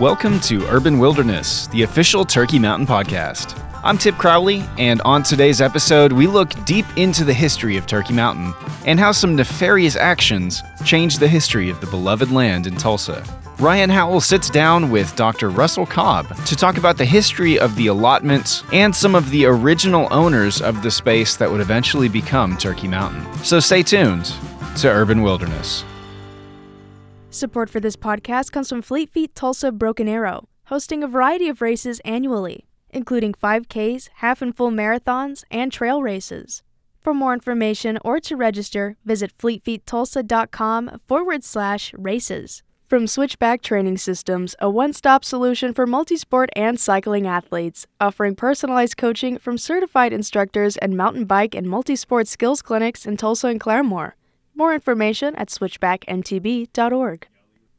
Welcome to Urban Wilderness, the official Turkey Mountain podcast. I'm Tip Crowley, and on today's episode, we look deep into the history of Turkey Mountain and how some nefarious actions changed the history of the beloved land in Tulsa. Ryan Howell sits down with Dr. Russell Cobb to talk about the history of the allotments and some of the original owners of the space that would eventually become Turkey Mountain. So stay tuned to Urban Wilderness. Support for this podcast comes from Fleet Feet Tulsa Broken Arrow, hosting a variety of races annually, including 5Ks, half and full marathons, and trail races. For more information or to register, visit fleetfeettulsa.com forward slash races. From Switchback Training Systems, a one stop solution for multisport and cycling athletes, offering personalized coaching from certified instructors and mountain bike and multisport skills clinics in Tulsa and Claremore. More information at switchbackmtb.org.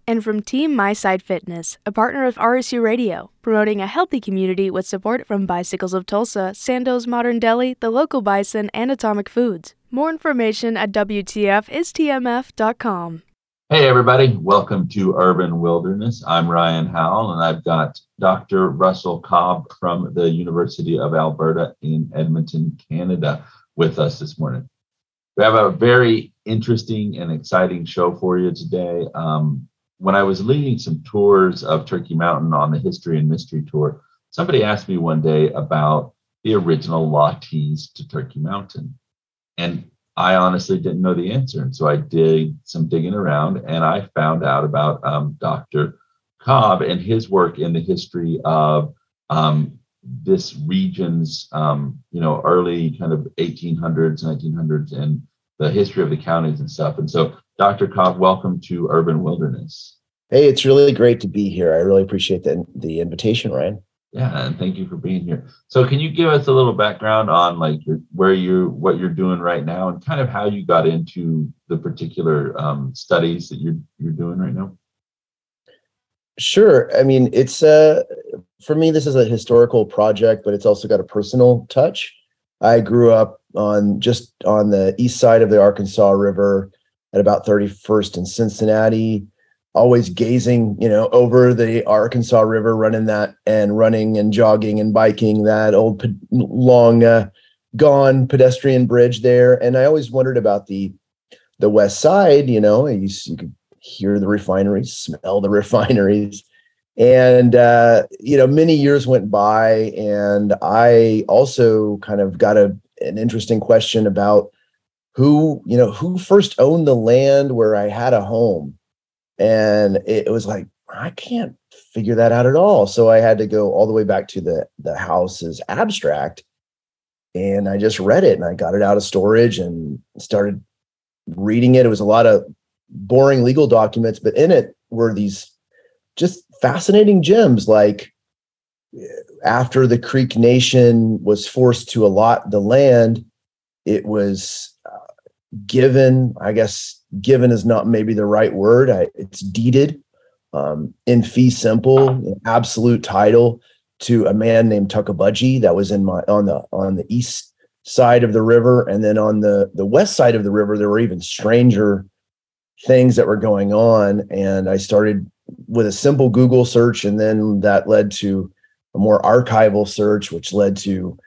And from Team My Side Fitness, a partner of RSU Radio, promoting a healthy community with support from Bicycles of Tulsa, Sandoz Modern Deli, The Local Bison, and Atomic Foods. More information at WTFistMF.com. Hey, everybody. Welcome to Urban Wilderness. I'm Ryan Howell, and I've got Dr. Russell Cobb from the University of Alberta in Edmonton, Canada, with us this morning. We have a very interesting and exciting show for you today. Um, when I was leading some tours of Turkey Mountain on the History and Mystery Tour, somebody asked me one day about the original allottees to Turkey Mountain. And I honestly didn't know the answer. And so I did some digging around and I found out about um, Dr. Cobb and his work in the history of um, this region's, um, you know, early kind of 1800s, 1900s, and the history of the counties and stuff. And so, Dr. Cobb, welcome to Urban Wilderness. Hey, it's really great to be here. I really appreciate the, the invitation, Ryan. Yeah, and thank you for being here. So, can you give us a little background on like your, where you what you're doing right now, and kind of how you got into the particular um, studies that you're you're doing right now? Sure. I mean, it's uh, for me, this is a historical project, but it's also got a personal touch. I grew up on just on the east side of the Arkansas River at about 31st and Cincinnati, always gazing, you know, over the Arkansas River, running that and running and jogging and biking that old long uh, gone pedestrian bridge there. And I always wondered about the the west side, you know, you, you could hear the refineries, smell the refineries. And uh, you know, many years went by, and I also kind of got a an interesting question about who you know who first owned the land where I had a home, and it, was like I can't figure that out at all. So I had to go all the way back to the the house's abstract, and I just read it and I got it out of storage and started reading it. It was a lot of boring legal documents, but in it were these just fascinating gems like after the Creek Nation was forced to allot the land, it was uh, given, I guess, given is not maybe the right word. I, it's deeded um, in fee simple, absolute title to a man named Tuckabudgie that was in my on the on the east side of the river, and then on the the west side of the river, there were even stranger things that were going on. And I started with a simple Google search, and then that led to a more archival search, which led to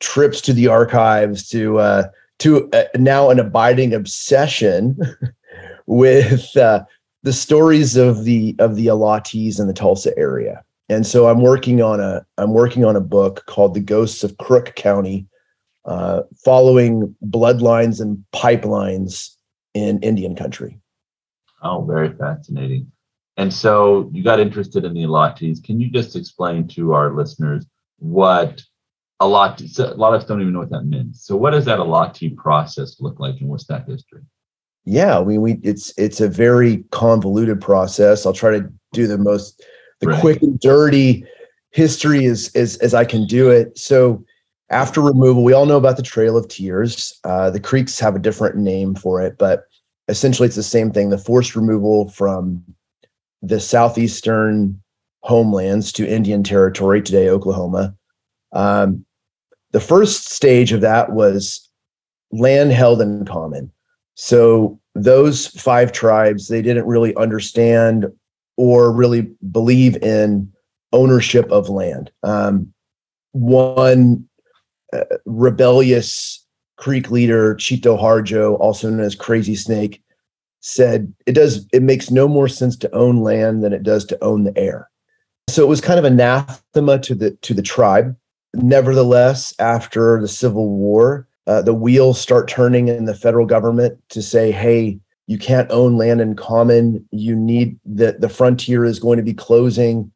trips to the archives, to uh, to uh, now an abiding obsession with uh, the stories of the of the allottees in the Tulsa area. And so I'm working on a I'm working on a book called The Ghosts of Crook County, uh, following bloodlines and pipelines in Indian country. Oh, very fascinating. And so you got interested in the allottees. Can you just explain to our listeners what a lot so a lot of us don't even know what that means. So what does that allottee process look like and what's that history? Yeah, I mean we it's it's a very convoluted process. I'll try to do the most the right. quick and dirty history as, as as I can do it. So after removal, we all know about the Trail of Tears. Uh, the creeks have a different name for it, but essentially it's the same thing the forced removal from the southeastern homelands to indian territory today oklahoma um, the first stage of that was land held in common so those five tribes they didn't really understand or really believe in ownership of land. Um, one uh, rebellious Creek leader, Chito Harjo, also known as Crazy Snake, said it does it makes no more sense to own land than it does to own the air. So it was kind of anathema to the to the tribe. Nevertheless, after the Civil War, uh, the wheels start turning in the federal government to say, "Hey, you can't own land in common. You need that the frontier is going to be closing.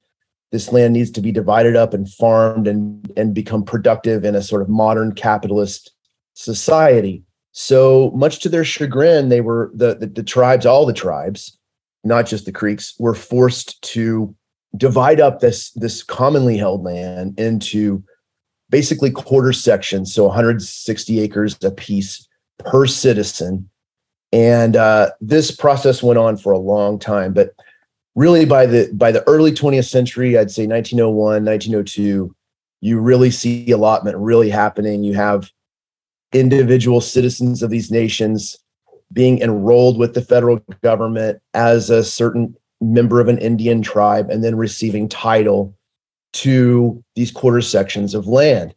This land needs to be divided up and farmed and and become productive in a sort of modern capitalist society." So much to their chagrin, they were the, the, the tribes, all the tribes, not just the Creeks, were forced to divide up this this commonly held land into basically quarter sections, so 160 acres a piece per citizen. And uh, this process went on for a long time, but really by the by the early 20th century, I'd say 1901, 1902, you really see allotment really happening. You have individual citizens of these nations being enrolled with the federal government as a certain member of an Indian tribe and then receiving title to these quarter sections of land.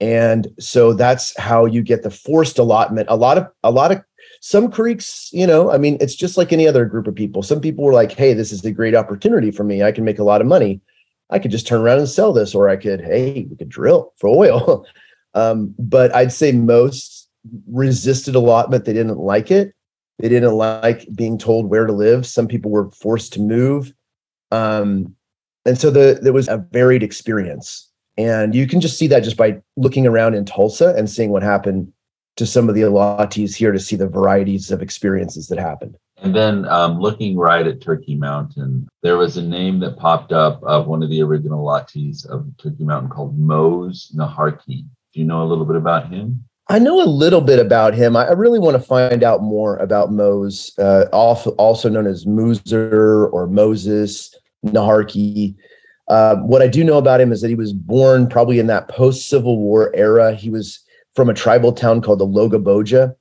And so that's how you get the forced allotment. A lot of a lot of some creeks, you know, I mean, it's just like any other group of people. Some people were like, hey, this is a great opportunity for me. I can make a lot of money. I could just turn around and sell this, or I could, hey, we could drill for oil. Um, but I'd say most resisted allotment. They didn't like it. They didn't like being told where to live. Some people were forced to move. Um, and so the, there was a varied experience. And you can just see that just by looking around in Tulsa and seeing what happened to some of the allottees here to see the varieties of experiences that happened. And then um, looking right at Turkey Mountain, there was a name that popped up of one of the original allottees of Turkey Mountain called Mose Naharkey. Do you know a little bit about him? I know a little bit about him. I really want to find out more about Mose, uh, also known as Muser or Moses Naharki. Uh, what I do know about him is that he was born probably in that post Civil War era. He was from a tribal town called the Lochapoka.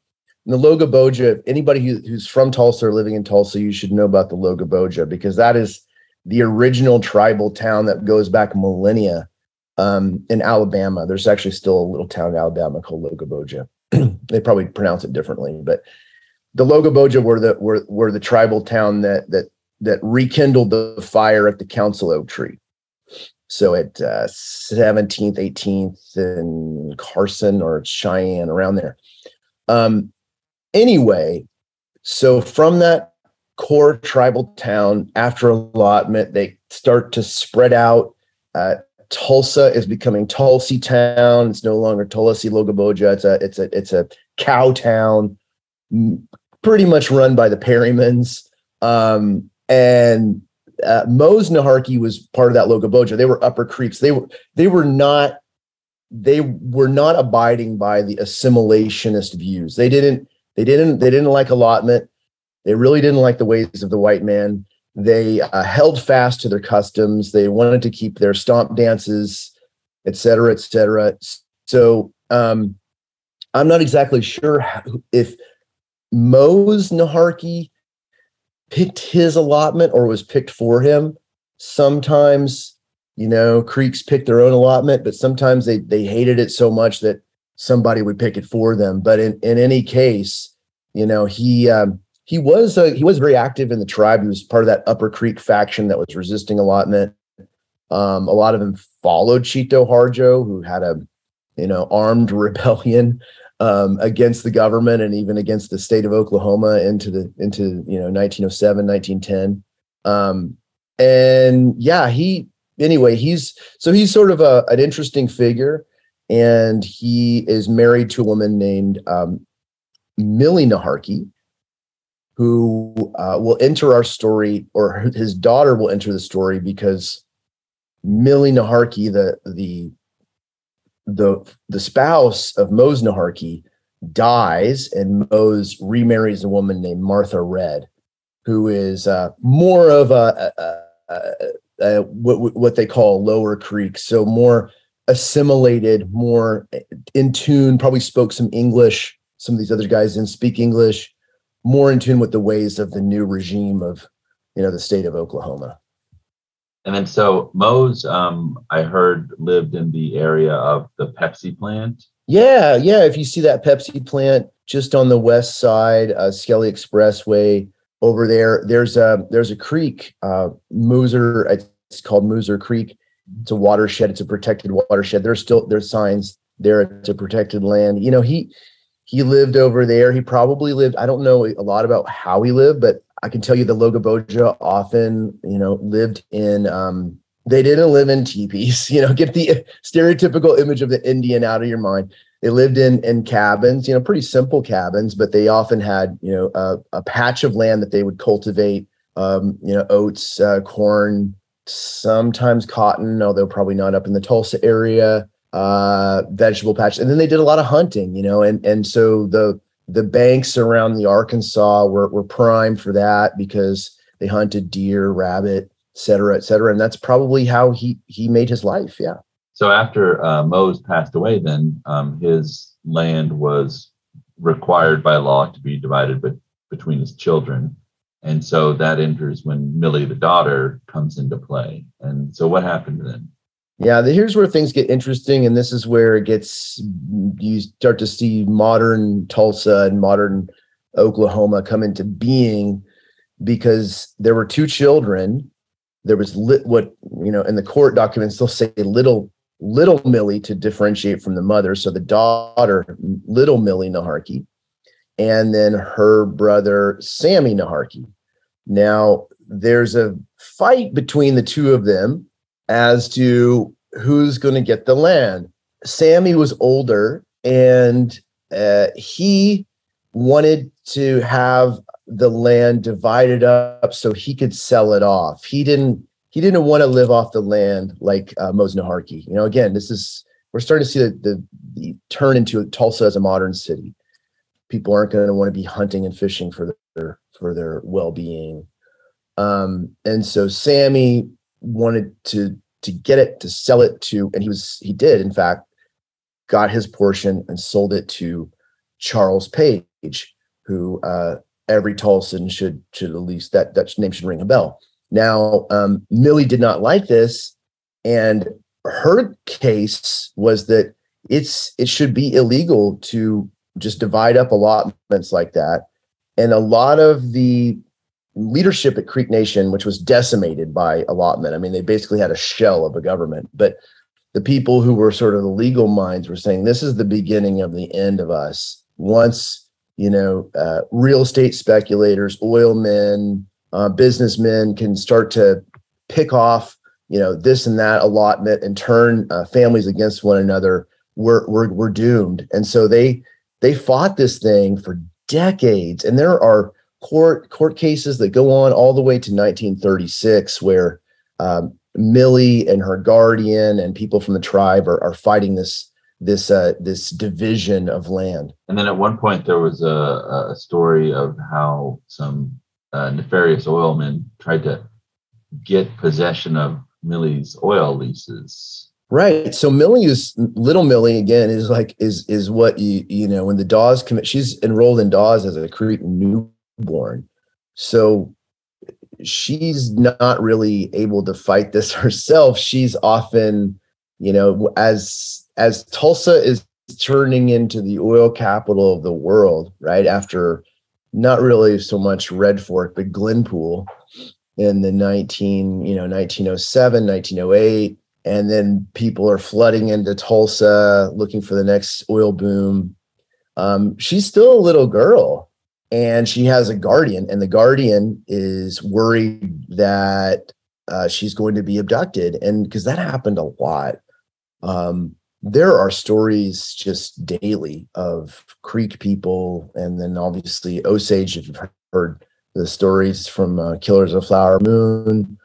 And the Lochapoka, anybody who, who's from Tulsa or living in Tulsa, you should know about the Lochapoka because that is the original tribal town that goes back millennia um, in Alabama. There's actually still a little town in Alabama called Lochapoka. they probably pronounce it differently, but the Lochapoka were the were, were the tribal town that that that rekindled the fire at the council oak tree. So at uh, 17th, 18th, and Carson or Cheyenne around there. Um, anyway, so from that core tribal town, after allotment, they start to spread out. Uh, Tulsa is becoming Tulsi Town. It's no longer Tulsi Lochapoka. It's a it's a it's a cow town, pretty much run by the Perrymans. Um, and uh, Mose Naharkey was part of that Lochapoka. They were Upper Creeks. They were they were not they were not abiding by the assimilationist views. They didn't they didn't they didn't like allotment. They really didn't like the ways of the white man. They uh, held fast to their customs. They wanted to keep their stomp dances, et cetera, et cetera. So um, I'm not exactly sure how, if Mose Naharkey picked his allotment or was picked for him. Sometimes, you know, Creeks pick their own allotment, but sometimes they they hated it so much that somebody would pick it for them. But in in any case, you know, he um, he was uh, he was very active in the tribe. He was part of that Upper Creek faction that was resisting allotment. Um, a lot of them followed Chito Harjo, who had a you know armed rebellion um, against the government and even against the state of Oklahoma into the into you know 1907 1910 um, and yeah he anyway he's so he's sort of a, an interesting figure and he is married to a woman named um, Millie Naharkey who uh, will enter our story, or his daughter will enter the story because Millie Naharkey, the the the the spouse of Mose Naharkey, dies, and Mose remarries a woman named Martha Red, who is uh, more of a, a, a, a, what what they call lower creek, so more assimilated, more in tune. Probably spoke some English. Some of these other guys didn't speak English more in tune with the ways of the new regime of you know, the state of Oklahoma. And then so Mose, um, I heard lived in the area of the Pepsi plant. Yeah, yeah. If you see that Pepsi plant just on the west side, uh, Skelly Expressway over there, there's a there's a creek, uh, Mooser. It's called Mooser Creek. It's a watershed. It's a protected watershed. There's still there's signs there. It's a protected land. You know, he he lived over there. He probably lived. I don't know a lot about how he lived, but I can tell you the Lochapoka often, you know, lived in. Um, they didn't live in teepees. You know, get the stereotypical image of the Indian out of your mind. They lived in in cabins, you know, pretty simple cabins, but they often had, you know, a, a patch of land that they would cultivate. Um, you know, oats, uh, corn, sometimes cotton, although probably not up in the Tulsa area. Uh, vegetable patch, and then they did a lot of hunting. You know, and and so the the banks around the Arkansas were, were prime for that because they hunted deer, rabbit, et cetera, et cetera. And that's probably how he, he made his life. Yeah. So after uh, Mose passed away, then um, his land was required by law to be divided but between his children. And so that enters when Millie, the daughter, comes into play. And so what happened then? Yeah, here's where things get interesting, and this is where it gets you start to see modern Tulsa and modern Oklahoma come into being because there were two children. There was lit, what you know, in the court documents they'll say little little Millie to differentiate from the mother. So the daughter, little Millie Naharkey, and then her brother Sammy Naharkey. Now there's a fight between the two of them as to who's going to get the land. Sammy was older and uh, he wanted to have the land divided up so he could sell it off. He didn't he didn't want to live off the land like uh, Mose Naharkey. You know, again, this is we're starting to see the, the, the turn into Tulsa as a modern city. People aren't going to want to be hunting and fishing for their for their well being. Um, and so Sammy wanted to to get it to sell it to and he was he did in fact got his portion and sold it to Charles Page who uh, every Tulsan should should at least that that name should ring a bell. Now um, Millie did not like this and her case was that it's it should be illegal to just divide up allotments like that and a lot of the leadership at Creek Nation, which was decimated by allotment. I mean, they basically had a shell of a government, but the people who were sort of the legal minds were saying this is the beginning of the end of us. Once, you know, uh, real estate speculators, oil men, uh, businessmen can start to pick off, you know, this and that allotment and turn uh, families against one another, we're, we're, we're doomed. And so they, they fought this thing for decades. And there are court court cases that go on all the way to 1936, where um, Millie and her guardian and people from the tribe are, are fighting this this uh, this division of land. And then at one point there was a, a story of how some uh, nefarious oilmen tried to get possession of Millie's oil leases. Right. So Millie is little Millie again is like is is what you you know when the Dawes commit she's enrolled in Dawes as a Cretan new born. So she's not really able to fight this herself. She's often, you know, as as Tulsa is turning into the oil capital of the world, right? After not really so much Red Fork, but Glenpool in the 19, you know, 1907, 1908. And then people are flooding into Tulsa looking for the next oil boom. Um, she's still a little girl and she has a guardian and the guardian is worried that uh, she's going to be abducted and because that happened a lot. Um, there are stories just daily of creek people and then obviously osage if you've heard the stories from uh, killers of flower moon.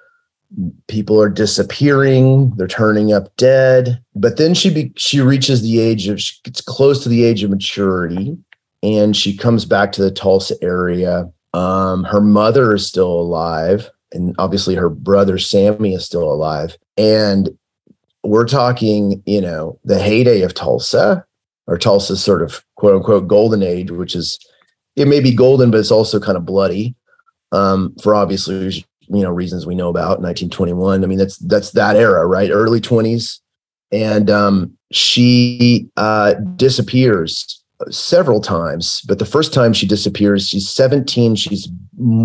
People are disappearing they're turning up dead but then she be, she reaches the age of she gets close to the age of maturity and she comes back to the Tulsa area. Um, her mother is still alive, and obviously her brother Sammy is still alive. And we're talking, you know, the heyday of Tulsa, or Tulsa's sort of quote unquote golden age, which is it may be golden, but it's also kind of bloody um, for obviously you know reasons we know about 1921 i mean that's that's that era right early 20s and um, she uh, disappears several times but the first time she disappears she's 17 she's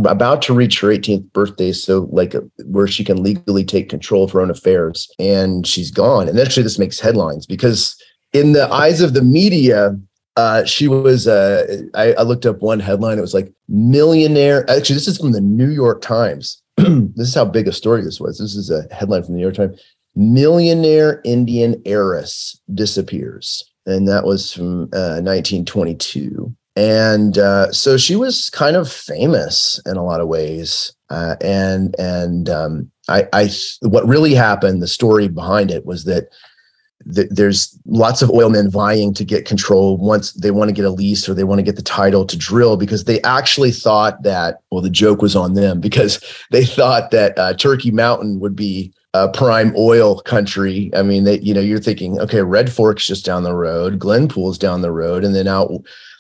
about to reach her 18th birthday so like where she can legally take control of her own affairs and she's gone. And actually this makes headlines because in the eyes of the media uh, she was uh, I, I looked up one headline it was like millionaire actually this is from the new york times. This is how big a story this was. This is a headline from the new york times. Millionaire indian heiress disappears and that was from uh, 1922 and uh, so she was kind of famous in a lot of ways uh, and and um, I, I what really happened the story behind it was that th- there's lots of oil men vying to get control once they want to get a lease or they want to get the title to drill because they actually thought that well the joke was on them because they thought that uh, turkey mountain would be a prime oil country i mean they you know you're thinking okay red fork's just down the road glenpool's down the road and then out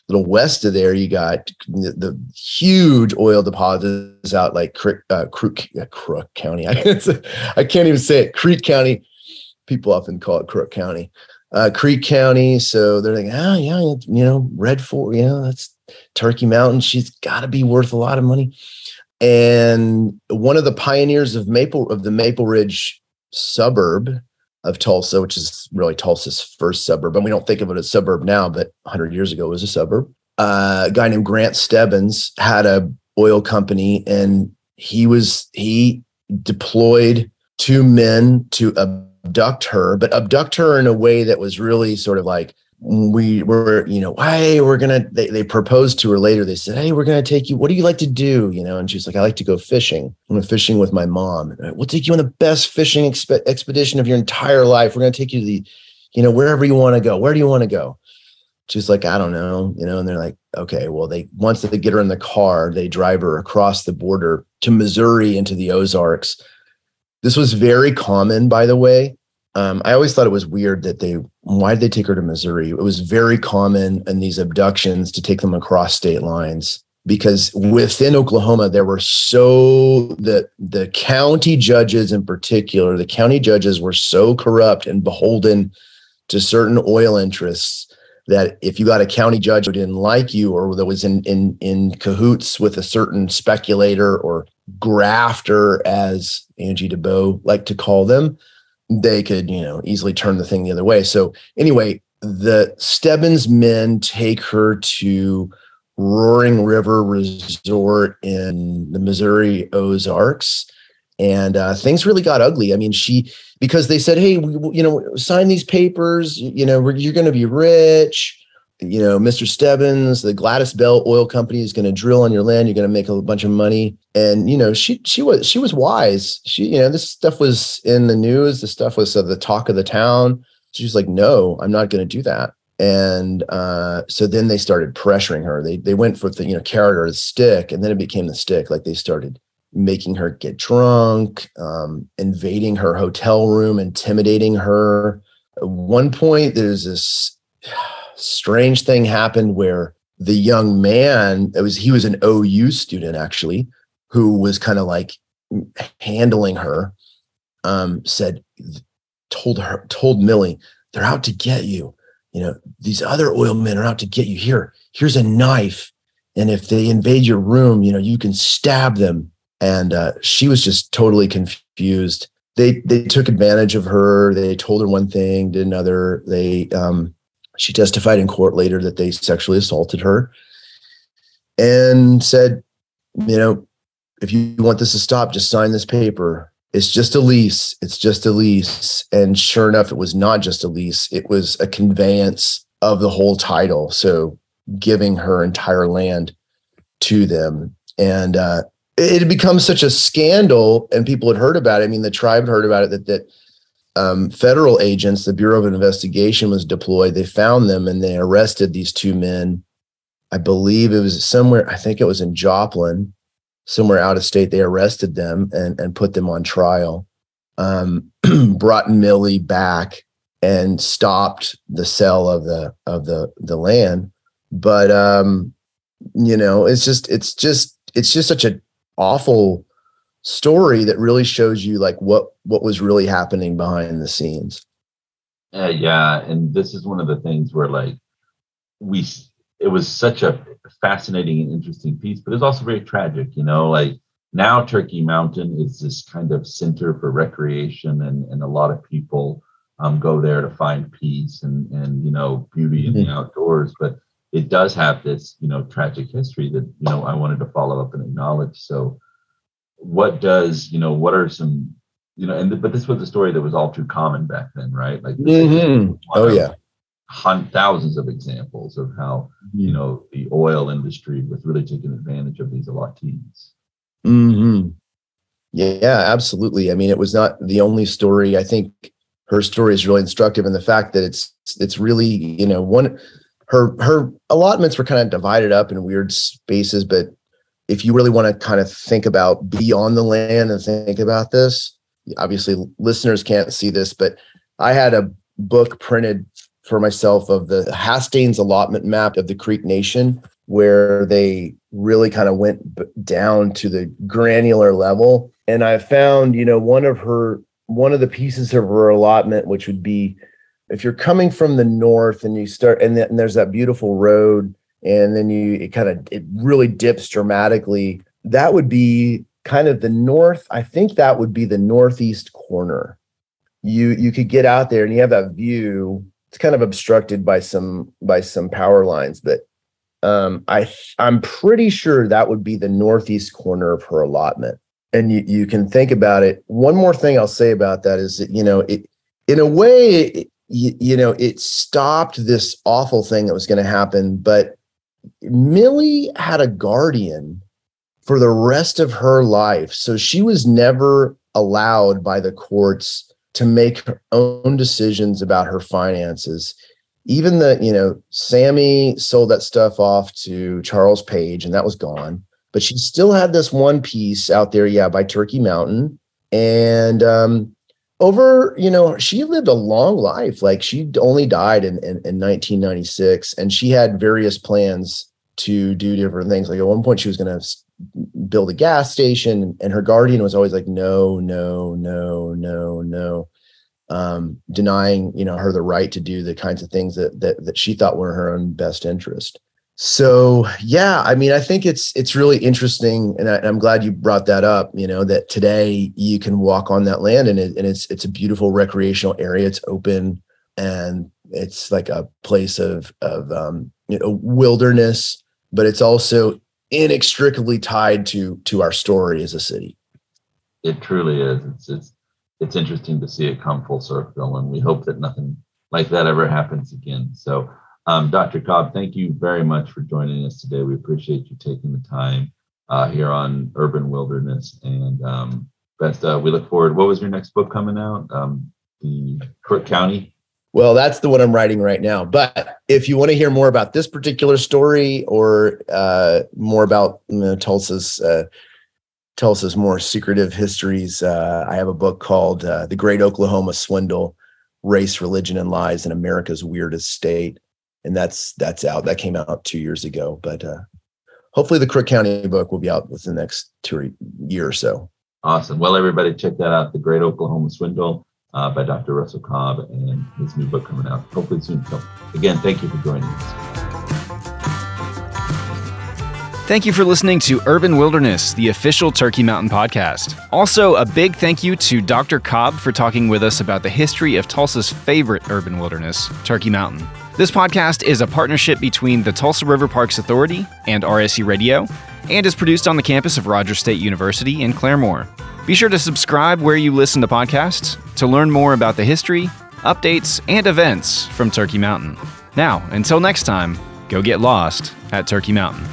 a little west of there, you got the, the huge oil deposits out like Crook, uh, Crook, uh, Crook County. I can't, I can't even say it. Creek County, people often call it Crook County, uh, Creek County. So they're like, oh yeah, you know, Red Fork, know, that's Turkey Mountain. She's got to be worth a lot of money. And one of the pioneers of Maple of the Maple Ridge suburb of Tulsa, which is really Tulsa's first suburb, and we don't think of it as a suburb now, but 100 years ago it was a suburb. Uh, a guy named Grant Stebbins had a oil company, and he was he deployed two men to abduct her, but abduct her in a way that was really sort of like we were, you know, hey, we're gonna. They, they proposed to her later. They said, hey, we're gonna take you. What do you like to do? You know, and she's like, I like to go fishing. I'm fishing with my mom. We'll take you on the best fishing exp- expedition of your entire life. We're gonna take you to the, you know, wherever you want to go. Where do you want to go? She's like, I don't know, you know, and they're like, okay, well, they once they get her in the car, they drive her across the border to Missouri into the Ozarks. This was very common, by the way. Um, I always thought it was weird that they why did they take her to Missouri? It was very common in these abductions to take them across state lines because within Oklahoma there were so the the county judges in particular, the county judges were so corrupt and beholden to certain oil interests that if you got a county judge who didn't like you or that was in in in cahoots with a certain speculator or grafter, as Angie Debo liked to call them, they could, you know, easily turn the thing the other way. So anyway, the Stebbins men take her to Roaring River Resort in the Missouri Ozarks. And uh, things really got ugly. I mean, she, because they said, hey, we, you know, sign these papers, you know, you're going to be rich you know, Mr. Stebbins, the Gladys Bell Oil Company is going to drill on your land. You're going to make a bunch of money. And you know, she she was she was wise. She you know this stuff was in the news. The stuff was uh, the talk of the town. She's like, no, I'm not going to do that. And uh, so then they started pressuring her. They they went for the you know carrot or the stick, and then it became the stick. Like they started making her get drunk, um, invading her hotel room, intimidating her. At one point, there's this strange thing happened where the young man, it was he was an OU student actually, who was kind of like handling her, um, said, told her, told Millie, they're out to get you. You know, these other oil men are out to get you. Here, here's a knife. And if they invade your room, you know, you can stab them. And uh, she was just totally confused. They they took advantage of her. They told her one thing, did another. They um, she testified in court later that they sexually assaulted her and said, you know, if you want this to stop, just sign this paper. It's just a lease. It's just a lease. And sure enough, it was not just a lease, it was a conveyance of the whole title. So giving her entire land to them. And uh, it had become such a scandal, and people had heard about it. I mean, the tribe had heard about it that that um, federal agents, the Bureau of Investigation was deployed. They found them and they arrested these two men. I believe it was somewhere, I think it was in Joplin, somewhere out of state. They arrested them and, and put them on trial, um, brought Millie back and stopped the sale of the of the the land. But um, you know, it's just it's just it's just such an awful story that really shows you like what what was really happening behind the scenes. Uh, yeah, and this is one of the things where like we it was such a fascinating and interesting piece, but it's also very tragic. You know, like now Turkey Mountain is this kind of center for recreation, and and a lot of people um, go there to find peace and and you know beauty in mm-hmm. the outdoors, but it does have this you know tragic history that you know I wanted to follow up and acknowledge. So, what does you know what are some you know and the, but this was a story that was all too common back then, right? Like mm-hmm. oh yeah, hun- thousands of examples of how mm-hmm. you know the oil industry was really taking advantage of these allottees. Hmm. Yeah, absolutely. I mean, it was not the only story. I think her story is really instructive in the fact that it's it's really you know one her her allotments were kind of divided up in weird spaces but if you really want to kind of think about beyond the land and think about this obviously listeners can't see this but i had a book printed for myself of the hastings allotment map of the creek nation where they really kind of went down to the granular level. And i found you know one of her one of the pieces of her allotment, which would be if you're coming from the north and you start, and, then, and there's that beautiful road, and then you it kind of it really dips dramatically. That would be kind of the north. I think that would be the northeast corner. You you could get out there and you have that view. It's kind of obstructed by some by some power lines, but um, I I'm pretty sure that would be the northeast corner of her allotment and you, you can think about it. One more thing I'll say about that is that, you know, it, in a way, it, you, you know, it stopped this awful thing that was going to happen. But Millie had a guardian for the rest of her life. So she was never allowed by the courts to make her own decisions about her finances. Even the, you know, Sammy sold that stuff off to Charles Page and that was gone but she still had this one piece out there, yeah, by Turkey Mountain. And um, over, you know, she lived a long life. Like she only died in, in, in 1996, and she had various plans to do different things. Like at one point, she was going to build a gas station, and her guardian was always like, no, no, no, no, no. Um, denying you know her the right to do the kinds of things that that that she thought were her own best interest so yeah i mean i think it's it's really interesting and, I, am glad you brought that up you know that today you can walk on that land and, it, and it's it's a beautiful recreational area. It's open and it's like a place of of um, you know wilderness but it's also inextricably tied to to our story as a city. It truly is. It's it's it's interesting to see it come full circle and we hope that nothing like that ever happens again. So um, Dr. Cobb, thank you very much for joining us today. We appreciate you taking the time uh, here on Urban Wilderness. And um, best, uh, we look forward. What was your next book coming out? Um, the Crook County? Well, that's the one I'm writing right now. But if you want to hear more about this particular story or uh, more about you know, Tulsa's uh, Tulsa's more secretive histories, uh, I have a book called uh, "The Great Oklahoma Swindle: Race, Religion, and Lies in America's Weirdest State." And that's that's out. That came out two years ago, but uh, hopefully the Crook County book will be out within the next two year or so. Awesome. Well, everybody, check that out. The Great Oklahoma Swindle uh, by Dr. Russell Cobb and his new book coming out hopefully soon. So, again, thank you for joining us. Thank you for listening to Urban Wilderness, the official Turkey Mountain podcast. Also, a big thank you to Dr. Cobb for talking with us about the history of Tulsa's favorite urban wilderness, Turkey Mountain. This podcast is a partnership between the Tulsa River Parks Authority and RSU Radio and is produced on the campus of Rogers State University in Claremore. Be sure to subscribe where you listen to podcasts to learn more about the history, updates, and events from Turkey Mountain. Now, until next time, go get lost at Turkey Mountain.